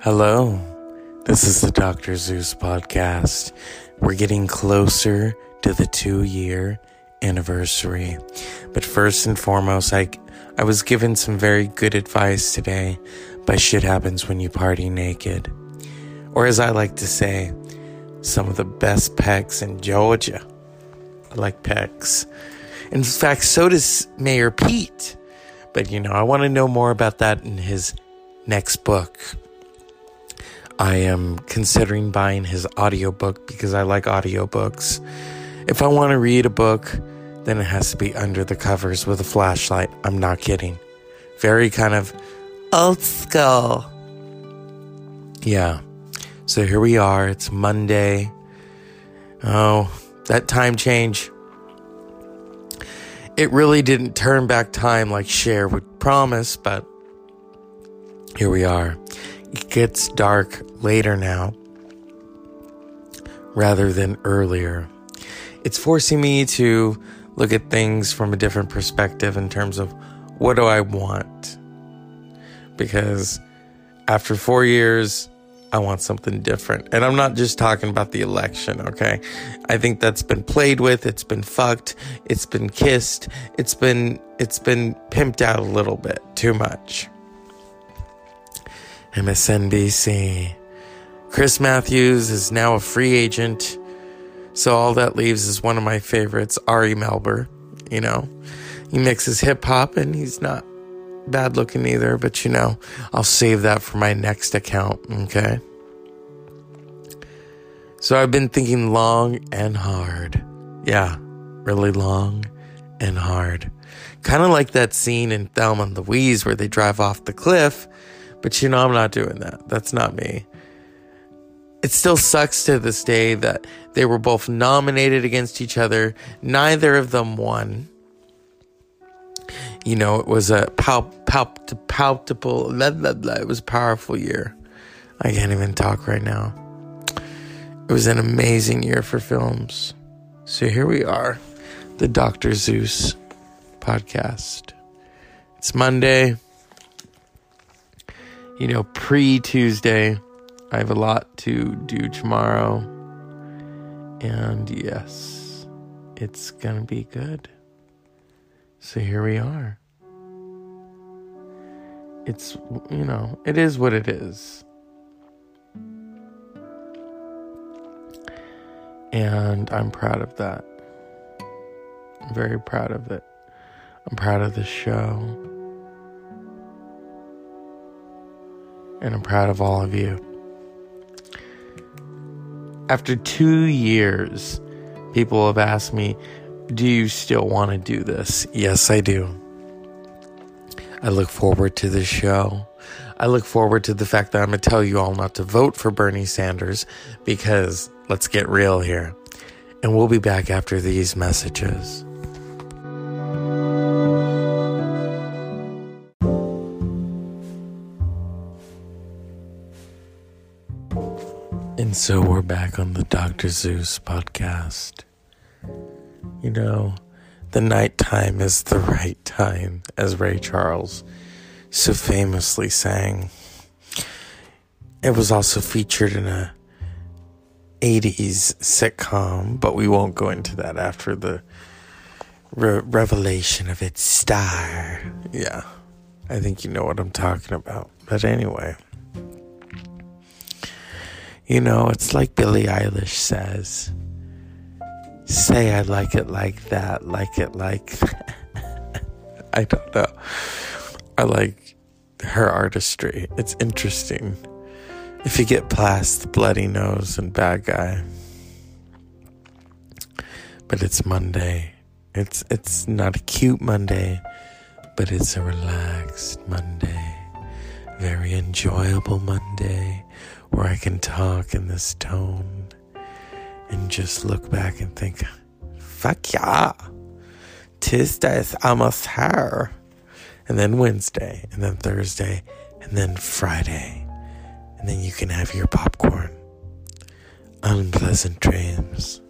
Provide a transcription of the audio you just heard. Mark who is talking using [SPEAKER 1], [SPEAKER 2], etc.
[SPEAKER 1] Hello, this is the Dr. Zeus podcast. We're getting closer to the two year anniversary. But first and foremost, I, I was given some very good advice today by Shit Happens When You Party Naked. Or as I like to say, some of the best pecs in Georgia. I like pecs. In fact, so does Mayor Pete. But you know, I want to know more about that in his next book. I am considering buying his audiobook because I like audiobooks. If I want to read a book, then it has to be under the covers with a flashlight. I'm not kidding. Very kind of old school. Yeah. So here we are. It's Monday. Oh, that time change. It really didn't turn back time like Cher would promise, but here we are. It gets dark later now rather than earlier. It's forcing me to look at things from a different perspective in terms of what do I want? Because after four years, I want something different. And I'm not just talking about the election, okay? I think that's been played with, it's been fucked, it's been kissed, it's been it's been pimped out a little bit too much. MSNBC. Chris Matthews is now a free agent. So all that leaves is one of my favorites, Ari Melber. You know, he mixes hip hop and he's not bad looking either, but you know, I'll save that for my next account, okay? So I've been thinking long and hard. Yeah, really long and hard. Kind of like that scene in Thelma and Louise where they drive off the cliff but you know, I'm not doing that. That's not me. It still sucks to this day that they were both nominated against each other. Neither of them won. You know, it was a palp, palp, palpable, blah, blah, blah. it was a powerful year. I can't even talk right now. It was an amazing year for films. So here we are, the Dr. Zeus podcast. It's Monday you know, pre Tuesday. I have a lot to do tomorrow. And yes, it's going to be good. So here we are. It's, you know, it is what it is. And I'm proud of that. I'm very proud of it. I'm proud of the show. And I'm proud of all of you. After two years, people have asked me, Do you still want to do this? Yes, I do. I look forward to the show. I look forward to the fact that I'm going to tell you all not to vote for Bernie Sanders because let's get real here. And we'll be back after these messages. And so we're back on the Dr. Zeus podcast. You know, the nighttime is the right time, as Ray Charles so famously sang. It was also featured in a 80s sitcom, but we won't go into that after the re- revelation of its star. Yeah, I think you know what I'm talking about. But anyway. You know, it's like Billie Eilish says say I like it like that, like it like I don't know. I like her artistry. It's interesting. If you get past the bloody nose and bad guy. But it's Monday. It's it's not a cute Monday, but it's a relaxed Monday. Very enjoyable Monday where I can talk in this tone and just look back and think, fuck yeah, Tuesday is almost here. And then Wednesday, and then Thursday, and then Friday. And then you can have your popcorn. Unpleasant dreams.